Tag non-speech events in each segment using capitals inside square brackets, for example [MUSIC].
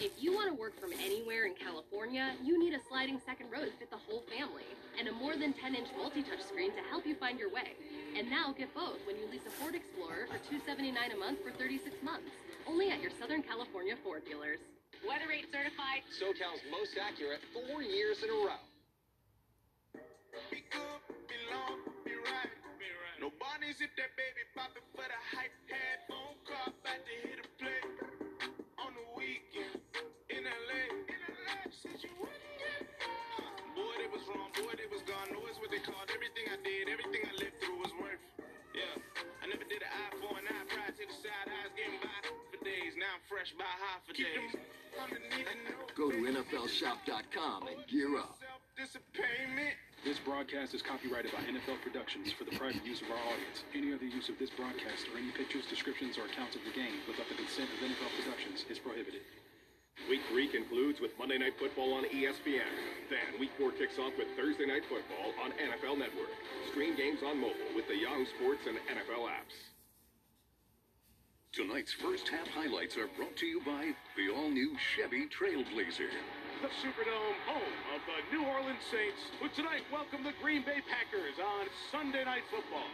If you want to work from anywhere in California, you need a sliding second row to fit the whole family, and a more than 10-inch multi-touch screen to help you find your way. And now get both when you lease a Ford Explorer for 279 a month for 36 months, only at your Southern California Ford dealers. Weather rate certified. SoCal's most accurate four years in a row. Be good, be long, be right. No Bonnie zip that baby poppin' for the hype. Had phone call, about to hit a play. Boy, they was wrong, boy, they was gone. Know it's what they called. Everything I did, everything I lived through was worth. Yeah, I never did an eye for an eye. Pride to the side, eyes getting by for days. Now I'm fresh by high for days. Underneath the nose. Go to NFLShop.com and gear up. Self-disappointment. This broadcast is copyrighted by NFL Productions for the private use of our audience. Any other use of this broadcast or any pictures, descriptions, or accounts of the game without the consent of NFL Productions is prohibited. Week three concludes with Monday Night Football on ESPN. Then week four kicks off with Thursday Night Football on NFL Network. Stream games on mobile with the Yahoo Sports and NFL apps. Tonight's first half highlights are brought to you by the all new Chevy Trailblazer. The Superdome, home of the New Orleans Saints, who tonight welcome the Green Bay Packers on Sunday Night Football.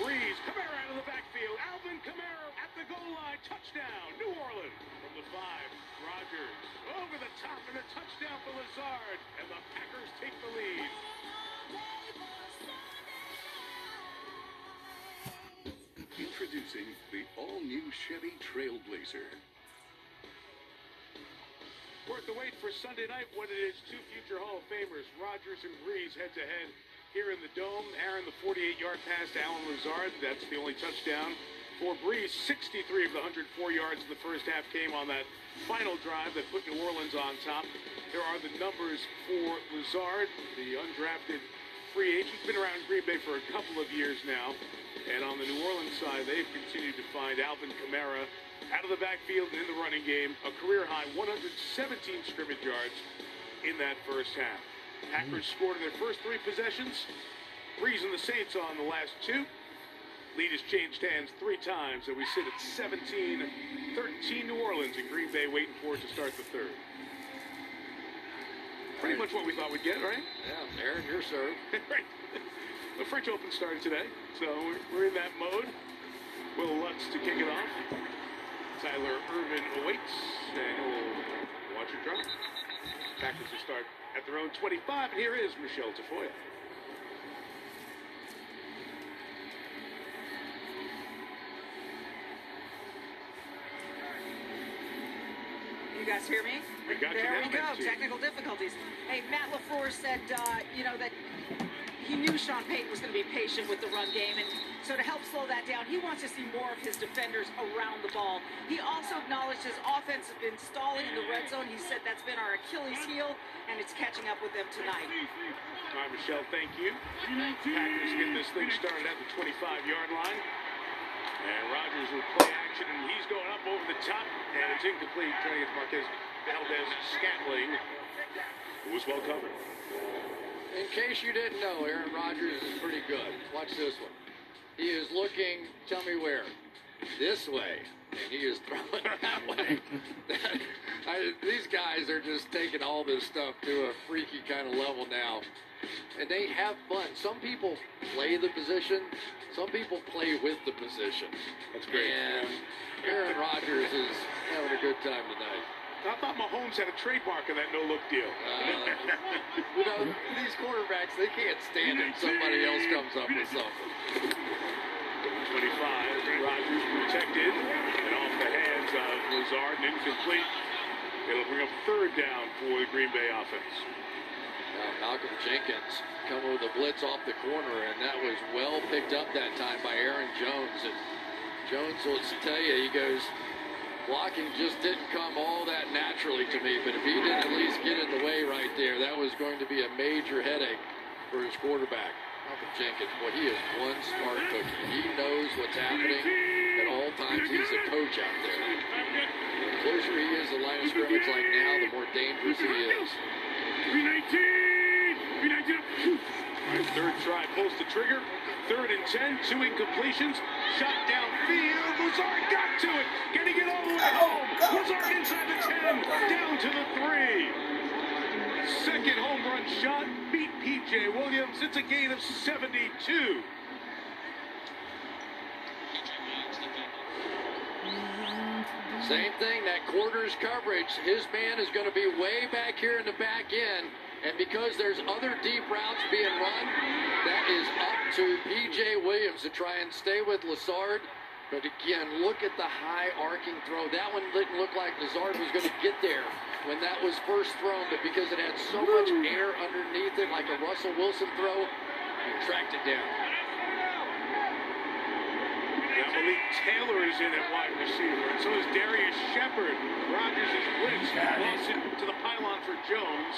Brees, Kamara out of the backfield. Alvin Kamara at the goal line. Touchdown, New Orleans. From the five, Rodgers over the top and a touchdown for Lazard. And the Packers take the lead. Introducing the all new Chevy Trailblazer. Worth the wait for Sunday night when it is two future Hall of Famers, Rodgers and Brees, head to head here in the Dome. Aaron, the 48-yard pass to Allen Lazard. That's the only touchdown for Brees. 63 of the 104 yards in the first half came on that final drive that put New Orleans on top. There are the numbers for Lazard, the undrafted free agent. He's been around Green Bay for a couple of years now. And on the New Orleans side, they've continued to find Alvin Kamara out of the backfield and in the running game. A career high 117 scrimmage yards in that first half. Packers mm. scored in their first three possessions. Brees and the Saints on the last two. Lead has changed hands three times, and we sit at 17 13 New Orleans, and Green Bay waiting for it to start the third. Pretty much what we thought we'd get, right? Yeah, Aaron, your serve. [LAUGHS] right. The French Open started today, so we're, in that mode. Will Lutz to kick it off. Tyler Ervin awaits, and he'll watch it drop. Packers will start at their own 25, and here is Michele Tafoya. Guys hear me? We got you there now, we go. Betsy. Technical difficulties. Hey, Matt LaFleur said, uh, you know, that he knew Sean Payton was going to be patient with the run game, and so to help slow that down, he wants to see more of his defenders around the ball. He also acknowledged his offense has been stalling in the red zone. He said that's been our Achilles heel, and it's catching up with them tonight. All right, Michelle, thank you. Packers get this thing started at the 25-yard line. And Rodgers will play action, and he's going up over the top, and it's incomplete. Trying to Marquez Valdez Scantling, was well covered. In case you didn't know, Aaron Rodgers is pretty good. Watch this one. He is looking, tell me where, this way, and he is throwing that way. [LAUGHS] I, these guys are just taking all this stuff to a freaky kind of level now. And they have fun. Some people play the position. Some people play with the position. That's great. And Aaron Rodgers is having a good time tonight. I thought Mahomes had a trademark of that no-look deal. Uh, you know, these quarterbacks, they can't stand it. Somebody else comes up with something. 25, Rodgers protected, and off the hands of Lazard, and incomplete. It'll bring up third down for the Green Bay offense. Now Malcolm Jenkins coming with a blitz off the corner, and that was well picked up that time by Aaron Jones. And Jones will tell you, he goes, blocking just didn't come all that naturally to me, but if he didn't at least get in the way right there. That was going to be a major headache for his quarterback. Malcolm Jenkins, boy, he is one smart cookie. He knows what's happening all times. He's a coach out there. The closer he is to the line of scrimmage like now, the more dangerous he is. 319! 319! Third try pulls the trigger. Third and 10, two incompletions. Shot downfield. Lazard got to it. Can he get all the way home? Lazard inside the 10, down to the 3. Second home run shot beat P.J. Williams. It's a gain of 72. Same thing, that quarters coverage. His man is going to be way back here in the back end. And because there's other deep routes being run, that is up to P.J. Williams to try and stay with Lazard. But again, look at the high arcing throw. That one didn't look like Lazard was going to get there when that was first thrown, but because it had so much air underneath it, like a Russell Wilson throw, he tracked it down. Now Malik Taylor is in at wide receiver, and so is Darrius Shepherd. Rodgers is blitzed, lost it to the pylon for Jones,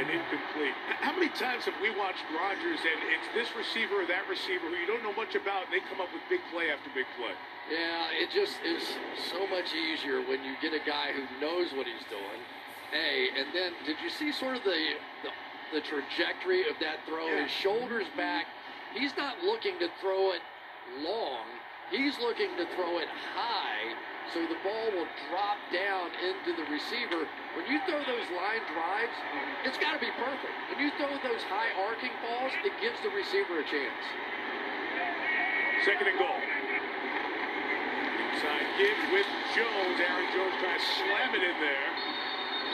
and incomplete. How many times have we watched Rodgers and it's this receiver or that receiver who you don't know much about, and they come up with big play after big play? Yeah, it just is so much easier when you get a guy who knows what he's doing. A, and then did you see sort of the the, the trajectory of that throw? Yeah. His shoulders back. He's not looking to throw it long. He's looking to throw it high so the ball will drop down into the receiver. When you throw those line drives, it's got to be perfect. When you throw those high arcing balls, it gives the receiver a chance. Second and goal. Inside give with Jones. Aaron Jones tries to slam it in there.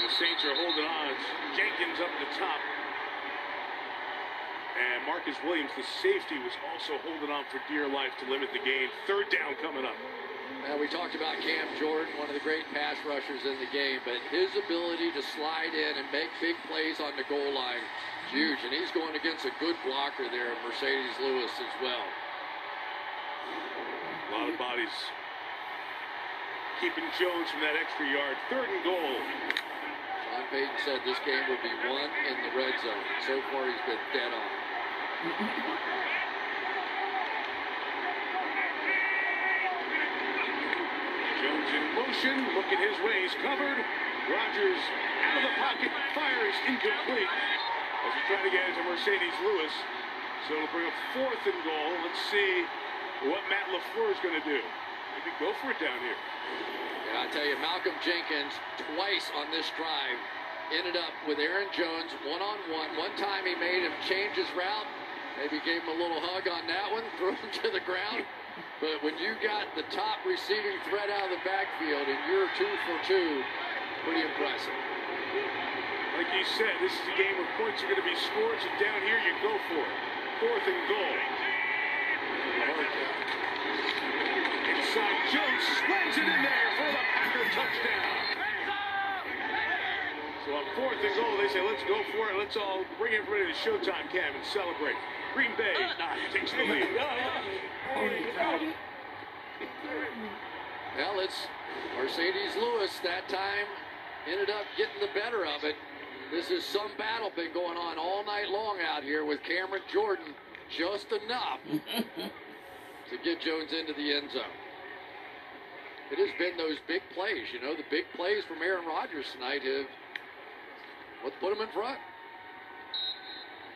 The Saints are holding on. Jenkins up the top. And Marcus Williams, the safety, was also holding on for dear life to limit the game. Third down coming up. Now, we talked about Cam Jordan, one of the great pass rushers in the game, but his ability to slide in and make big plays on the goal line is huge. And he's going against a good blocker there, Marcedes Lewis, as well. A lot of bodies keeping Jones from that extra yard. Third and goal. Sean Payton said this game would be won in the red zone. So far, he's been dead on. Jones in motion, looking his way, he's covered. Rodgers out of the pocket, fires incomplete as he tried to get into Marcedes Lewis. So it'll bring up fourth and goal. Let's see what Matt LaFleur is going to do. Maybe go for it down here. Yeah, I tell you, Malcolm Jenkins twice on this drive ended up with Aaron Jones one on one. One time he made him change his route. Maybe gave him a little hug on that one, [LAUGHS] threw him to the ground. But when you got the top receiving threat out of the backfield and you're two for two, pretty impressive. Like you said, this is a game where points are going to be scored, so down here you go for it. Fourth and goal. Inside Jones slams it in there for the Packer touchdown. So on fourth and goal, they say, let's go for it. Let's all bring everybody to Showtime Cam and celebrate. Green Bay uh, nah, takes the lead. Well, it's Marcedes Lewis that time ended up getting the better of it. This is some battle been going on all night long out here with Cameron Jordan just enough to get Jones into the end zone. It has been those big plays, you know, the big plays from Aaron Rodgers tonight have what put him in front.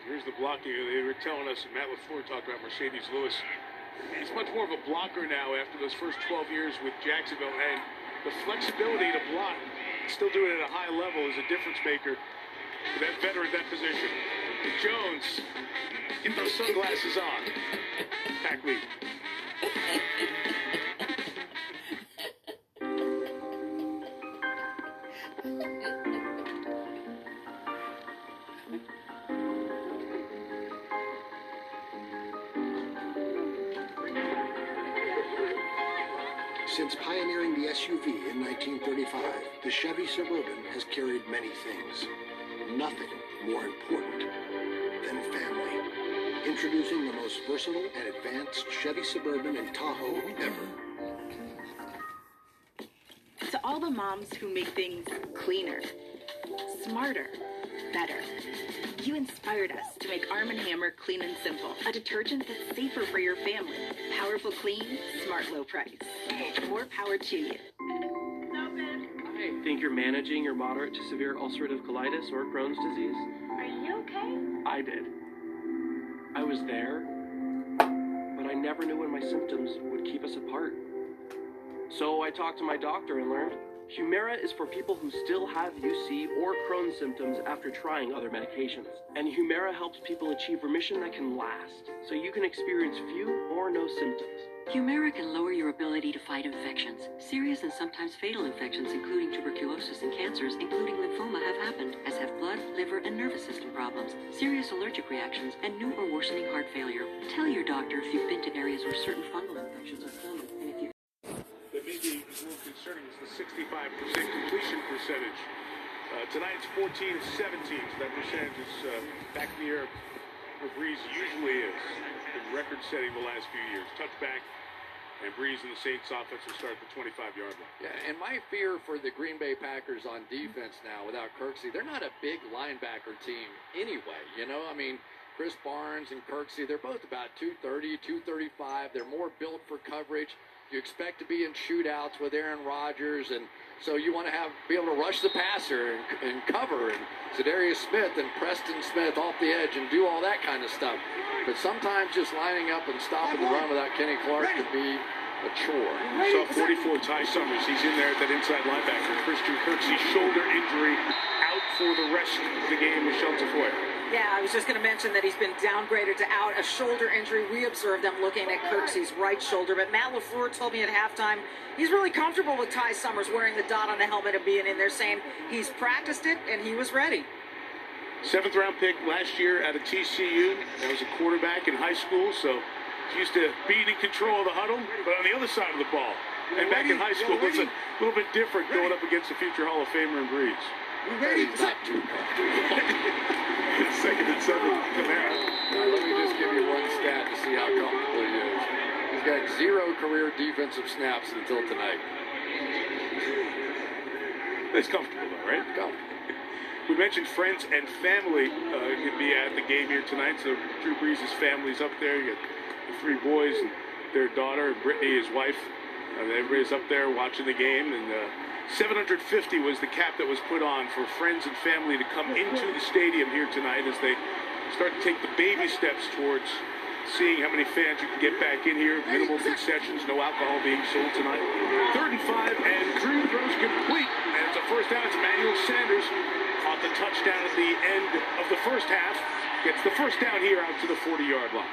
Here's the blocking. They were telling us, Matt LaFleur talked about Marcedes Lewis. He's much more of a blocker now after those first 12 years with Jacksonville. And the flexibility to block, and still do it at a high level, is a difference maker for that veteran at that position. Jones, get those sunglasses on. Pack lead. [LAUGHS] Suburban has carried many things. Nothing more important than family. Introducing the most versatile and advanced Chevy Suburban and Tahoe ever. To all the moms who make things cleaner, smarter, better. You inspired us to make Arm & Hammer Clean and Simple, a detergent that's safer for your family. Powerful clean, smart low price. More power to you. Think you're managing your moderate to severe ulcerative colitis or Crohn's disease. Are you okay? I did. I was there, but I never knew when my symptoms would keep us apart. So I talked to my doctor and learned Humira is for people who still have UC or Crohn's symptoms after trying other medications. And Humira helps people achieve remission that can last, so you can experience few or no symptoms. Humira can lower your ability to fight infections. Serious and sometimes fatal infections, including tuberculosis and cancers, including lymphoma, have happened, as have blood, liver, and nervous system problems, serious allergic reactions, and new or worsening heart failure. Tell your doctor if you've been to areas where certain fungal infections are common, and you that may a concerning is the 65% completion percentage. Uh, tonight it's 14 of 17, so that percentage is uh, back near where Brees usually is. Been record setting the last few years. Touchback, and Brees and the Saints offense will start at the 25 yard line. Yeah, and my fear for the Green Bay Packers on defense now without Kirksey, they're not a big linebacker team anyway. You know, I mean, Krys Barnes and Kirksey, they're both about 230, 235. They're more built for coverage. You expect to be in shootouts with Aaron Rodgers, and so you want to have be able to rush the passer and, and cover and Za'Darius Smith and Preston Smith off the edge and do all that kind of stuff. But sometimes just lining up and stopping the run without Kenny Clark could be a chore. Saw 44 Ty Summers. He's in there at that inside linebacker. Christian Kirksey shoulder injury out for the rest of the game Michelle Shelton Foyer. Yeah, I was just going to mention that he's been downgraded to out a shoulder injury. We observed them looking at Kirksey's right shoulder, but Matt LaFleur told me at halftime he's really comfortable with Ty Summers wearing the dot on the helmet and being in there, saying he's practiced it and he was ready. Seventh round pick last year out of TCU. That was a quarterback in high school, so he's used to being in control of the huddle, but on the other side of the ball. And back in high school, it's a little bit different going up against a future Hall of Famer in Brees. He's not too [LAUGHS] Second and seven, Kamara. Let me just give you one stat to see how comfortable he is. He's got zero career defensive snaps until tonight. It's comfortable, though, right? Comfortable. We mentioned friends and family uh, can be at the game here tonight. So Drew Brees' family's up there. You got the three boys and their daughter, Brittany, his wife. Uh, everybody's up there watching the game. And uh, 750 was the cap that was put on for friends and family to come into the stadium here tonight as they start to take the baby steps towards seeing how many fans you can get back in here. Minimal concessions, no alcohol being sold tonight. Third and five, and Drew throws complete. And it's a first down. It's Emmanuel Sanders the touchdown at the end of the first half. Gets the first down here out to the 40-yard line.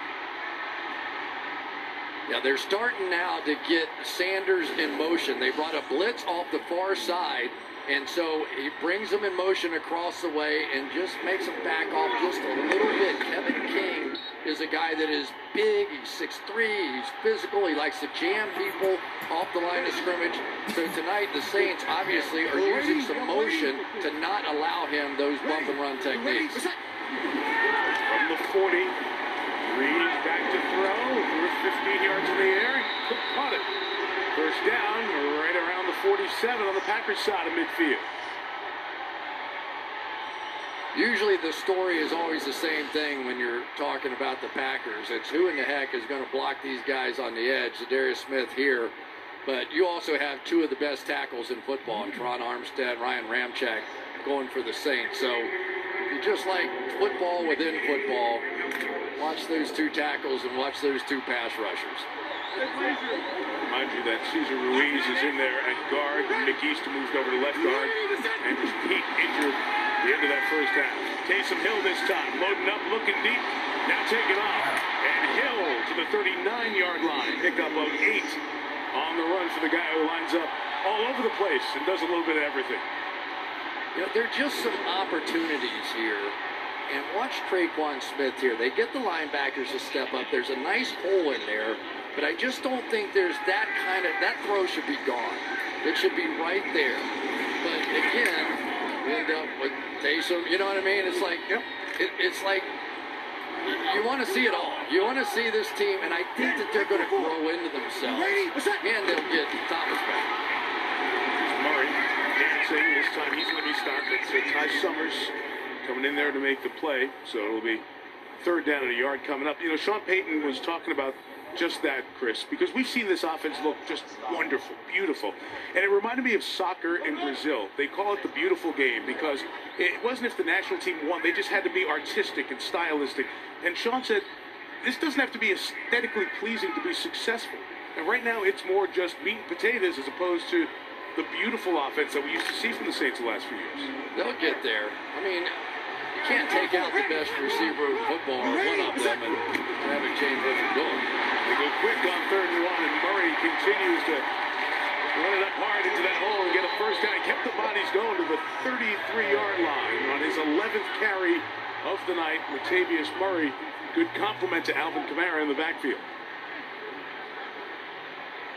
Yeah, they're starting now to get Sanders in motion. They brought a blitz off the far side, and so he brings them in motion across the way and just makes them back off just a little bit. Kevin King is a guy that is big. He's 6'3", he's physical. He likes to jam people off the line of scrimmage. So tonight, the Saints obviously are using some motion to not allow him those bump and run techniques. From the 40, Reed back to throw. Threw it 15 yards in the air. Caught it. First down, right around the 47 on the Packers side of midfield. Usually the story is always the same thing when you're talking about the Packers. It's who in the heck is going to block these guys on the edge, Darius Smith here. But you also have two of the best tackles in football, and Terron Armstead, Ryan Ramczyk going for the Saints. So you just like football within football, watch those two tackles and watch those two pass rushers. Remind you that Cesar Ruiz is in there at guard. Nick Easton moved over to left guard. And Pete injured the end of that first half. Taysom Hill this time, loading up, looking deep, now taking off. And Hill to the 39-yard line. Pickup of eight on the run for the guy who lines up all over the place and does a little bit of everything. You know, there are just some opportunities here. And watch Tre'Quan Smith here. They get the linebackers to step up. There's a nice hole in there, but I just don't think there's that kind of that throw should be gone. It should be right there. But again, we end up with Taysom. You know what I mean? It's like it, it's like you want to see it all. You want to see this team, and I think that they're going to grow into themselves, and they'll get Thomas back. Murray, Dan passing. This time he's going to be stopped. It's uh, Ty Summers coming in there to make the play. So it'll be third down and a yard coming up. You know, Sean Payton was talking about just that, Chris, because we've seen this offense look just wonderful, beautiful. And it reminded me of soccer in Brazil. They call it the beautiful game because it wasn't if the national team won, they just had to be artistic and stylistic. And Sean said, this doesn't have to be aesthetically pleasing to be successful. And right now, it's more just meat and potatoes as opposed to the beautiful offense that we used to see from the Saints the last few years. They'll get there. I mean, can't take out the best receiver in football one of them and change what you're doing. They go quick on third and one, and Murray continues to run it up hard into that hole and get a first down. He kept the bodies going to the 33-yard line on his 11th carry of the night. Latavius Murray, good compliment to Alvin Kamara in the backfield.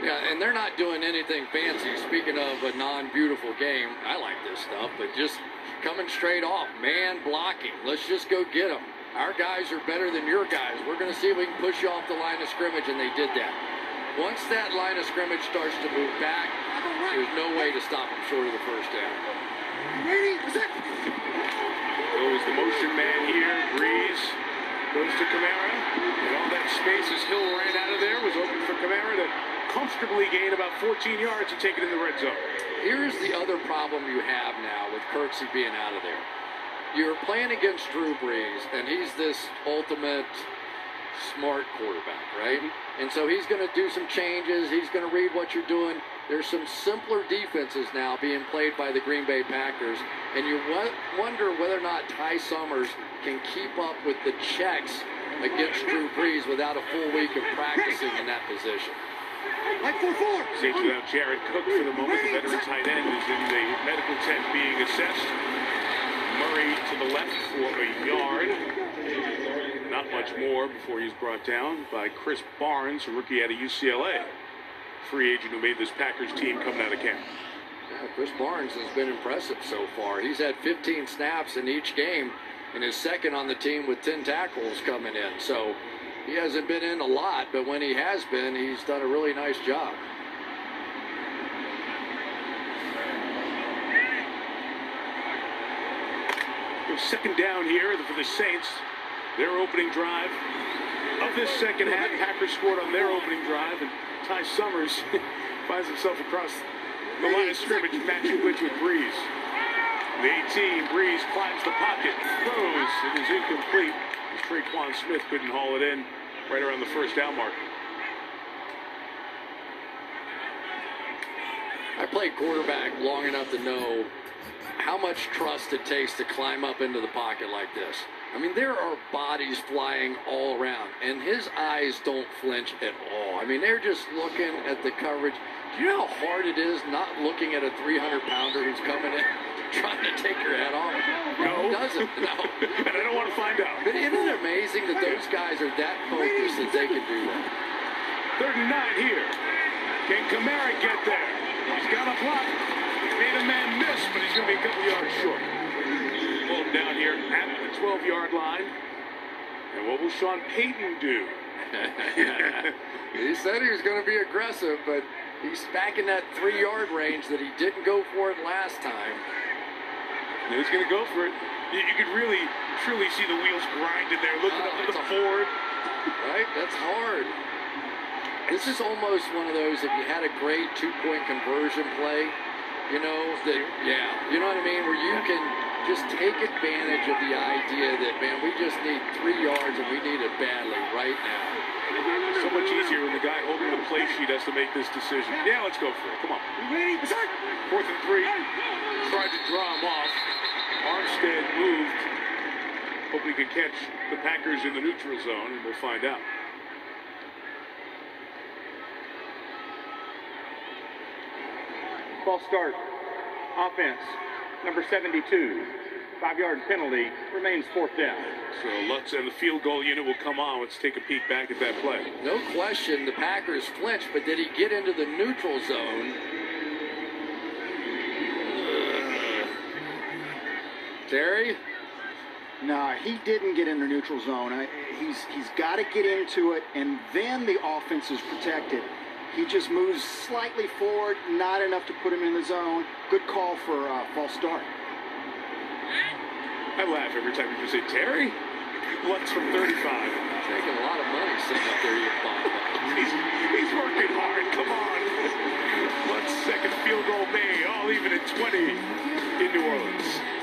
Yeah, and they're not doing anything fancy. Speaking of a non-beautiful game, I like this stuff, but just coming straight off, man blocking. Let's just go get them. Our guys are better than your guys. We're going to see if we can push you off the line of scrimmage, and they did that. Once that line of scrimmage starts to move back, there's no way to stop them short of the first down. Ready? Goes the motion man here. Brees goes to Kamara. And all that space as Hill ran out of there was open for Kamara to comfortably gain about 14 yards and take it in the red zone. Here's the other problem you have now with Kirksey being out of there. You're playing against Drew Brees, and he's this ultimate smart quarterback, right? Mm-hmm. And so he's going to do some changes. He's going to read what you're doing. There's some simpler defenses now being played by the Green Bay Packers, and you wonder whether or not Ty Summers can keep up with the checks against Drew Brees without a full week of practicing in that position. Like four four. Saints without Jared Cook for the moment. The veteran tight end is in the medical tent being assessed. Murray to the left for a yard. Not much more before he's brought down by Krys Barnes, a rookie out of UCLA. Free agent who made this Packers team coming out of camp. Yeah, Krys Barnes has been impressive so far. He's had 15 snaps in each game and is second on the team with 10 tackles coming in. So he hasn't been in a lot, but when he has been, he's done a really nice job. Second down here for the Saints. Their opening drive of this second half. Packers scored on their opening drive, and Ty Summers [LAUGHS] finds himself across the line of scrimmage, matching blitz with Brees. The 18, Brees climbs the pocket, throws. It is incomplete. Tre'Quan Smith couldn't haul it in right around the first down mark. I played quarterback long enough to know how much trust it takes to climb up into the pocket like this. I mean, there are bodies flying all around, and his eyes don't flinch at all. I mean, they're just looking at the coverage. Do you know how hard it is not looking at a 300 pounder who's coming in? Trying to take your head off. No. He doesn't. No. [LAUGHS] and I don't want to find out. But isn't it amazing that those guys are that focused that they can do that? Third and nine here. Can Kamara get there? He's got a block. Made a man miss, but he's going to be a couple yards short. Pulled down here at the 12-yard line. And what will Sean Payton do? [LAUGHS] he said he was going to be aggressive, but he's back in that three-yard range that he didn't go for it last time. And he's going to go for it. You, you could really, truly see the wheels grinding there, looking Oh, up at the Ford. Right? That's hard. This is almost one of those if you had a great two-point conversion play, you know, that, yeah, you know what I mean, where you can just take advantage of the idea that, man, we just need three yards and we need it badly right now. So much easier when the guy holding the play sheet has to make this decision. Yeah, let's go for it. Come on. Fourth and three. Tried to draw him off. Armstead moved. Hope we can catch the Packers in the neutral zone, and we'll find out. False start. Offense. Number 72. Five-yard penalty. Remains fourth down. So Lutz and the field goal unit will come on. Let's take a peek back at that play. No question, the Packers flinched, but did he get into the neutral zone? Terry? No, he didn't get in the neutral zone. I, he's he's got to get into it, and then the offense is protected. He just moves slightly forward, not enough to put him in the zone. Good call for a false start. I laugh every time you say Terry. Lutz from 35. Taking a lot of money sitting up there eating. [LAUGHS] He's, he's working hard. Come on. Lutz second field goal made. All even at 20 in New Orleans.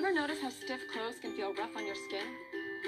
Ever notice how stiff clothes can feel rough on your skin?